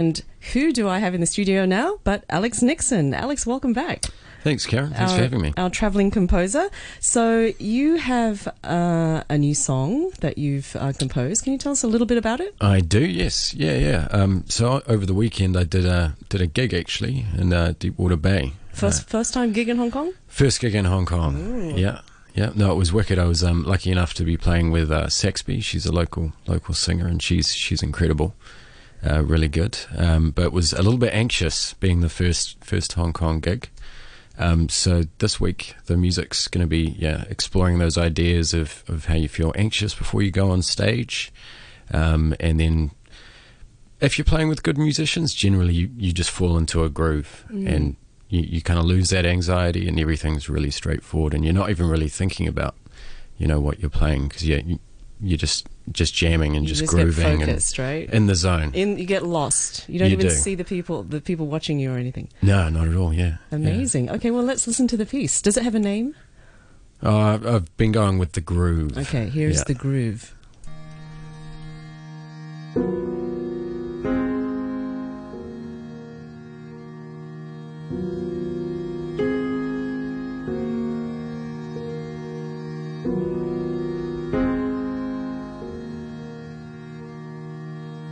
And who do I have in the studio now but Alex Nixon? Alex, welcome back. Thanks, Karen. Thanks our, for having me. Our traveling composer. So you have uh, a new song that you've uh, composed. Can you tell us a little bit about it? I do, yes, yeah, yeah. Um, so over the weekend, I did a did a gig actually in uh, Deepwater Bay. First uh, first time gig in Hong Kong. First gig in Hong Kong. Ooh. Yeah, yeah. No, it was wicked. I was um, lucky enough to be playing with uh, Saxby. She's a local local singer, and she's she's incredible. Uh, really good, um, but was a little bit anxious being the first first Hong Kong gig. Um, so this week the music's going to be yeah exploring those ideas of, of how you feel anxious before you go on stage, um, and then if you're playing with good musicians, generally you, you just fall into a groove mm. and you, you kind of lose that anxiety and everything's really straightforward and you're not even really thinking about you know what you're playing because yeah you, you're just just jamming and just, just, grooving focused, and right? in the zone. In you get lost. You don't you even do. see the people the people watching you or anything. No, not at all. Yeah, amazing. Yeah. Okay, well let's listen to the piece. Does it have a name? Oh, I've, I've been going with the groove. Okay, here's yeah. the groove.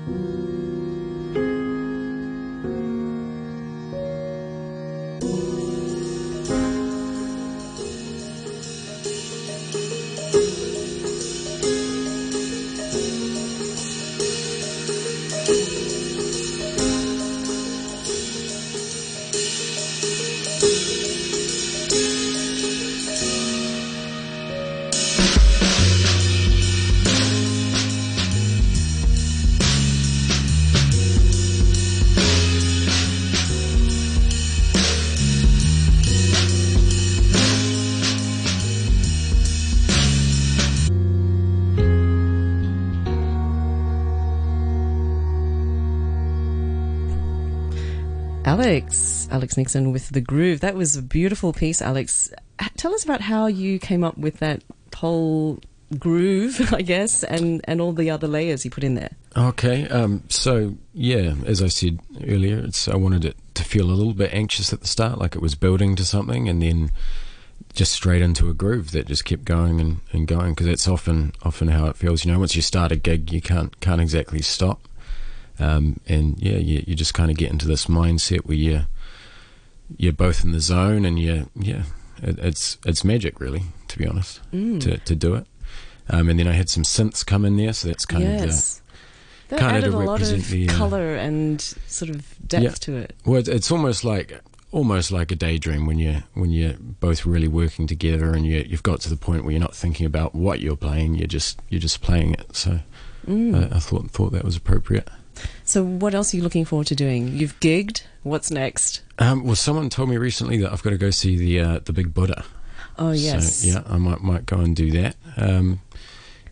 thank you Alex, Alex Nixon with The Groove. That was a beautiful piece, Alex. Tell us about how you came up with that whole groove, I guess, and, and all the other layers you put in there. Okay, um, so yeah, as I said earlier, it's I wanted it to feel a little bit anxious at the start, like it was building to something, and then just straight into a groove that just kept going and, and going because that's often often how it feels. You know, once you start a gig, you can't can't exactly stop. Um, and yeah, you, you just kind of get into this mindset where you're you're both in the zone, and you yeah, it, it's it's magic really, to be honest, mm. to to do it. Um, and then I had some synths come in there, so that's kind yes. of the, that kind added of a lot of the, uh, color and sort of depth yeah. to it. Well, it's, it's almost like almost like a daydream when you when you're both really working together, and you you've got to the point where you're not thinking about what you're playing, you're just you're just playing it. So mm. I, I thought thought that was appropriate. So, what else are you looking forward to doing? You've gigged. What's next? Um, well, someone told me recently that I've got to go see the uh, the Big Buddha. Oh yes. So, yeah, I might might go and do that. Um,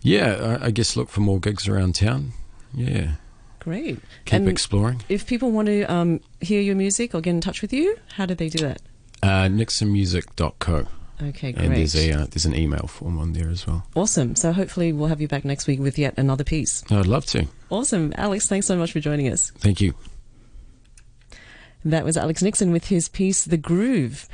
yeah, I, I, guess look for more gigs around town. Yeah. Great. Keep and exploring. If people want to um, hear your music or get in touch with you, how do they do that? Uh, nixonmusic.co. Okay, great. And there's a uh, there's an email form on there as well. Awesome. So hopefully we'll have you back next week with yet another piece. I'd love to. Awesome, Alex. Thanks so much for joining us. Thank you. That was Alex Nixon with his piece, The Groove.